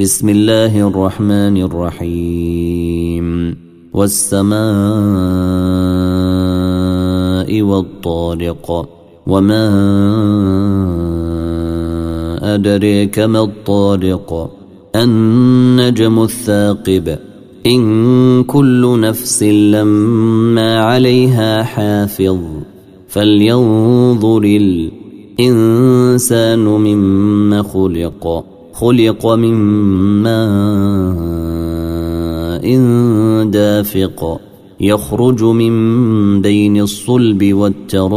بسم الله الرحمن الرحيم. والسماء والطارق. وما أدريك ما الطارق. النجم الثاقب. إن كل نفس لما عليها حافظ. فلينظر الإنسان مما خلق. خلق من ماء دافق يخرج من بين الصلب والترائب.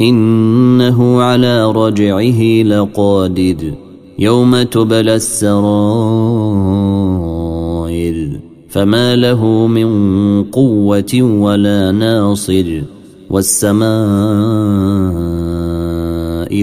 إنه على رجعه لقادر يوم تبلى السرائر. فما له من قوة ولا ناصر والسماء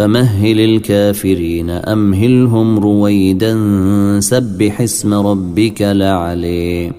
فمهل الكافرين أمهلهم رويدا سبح اسم ربك لعلي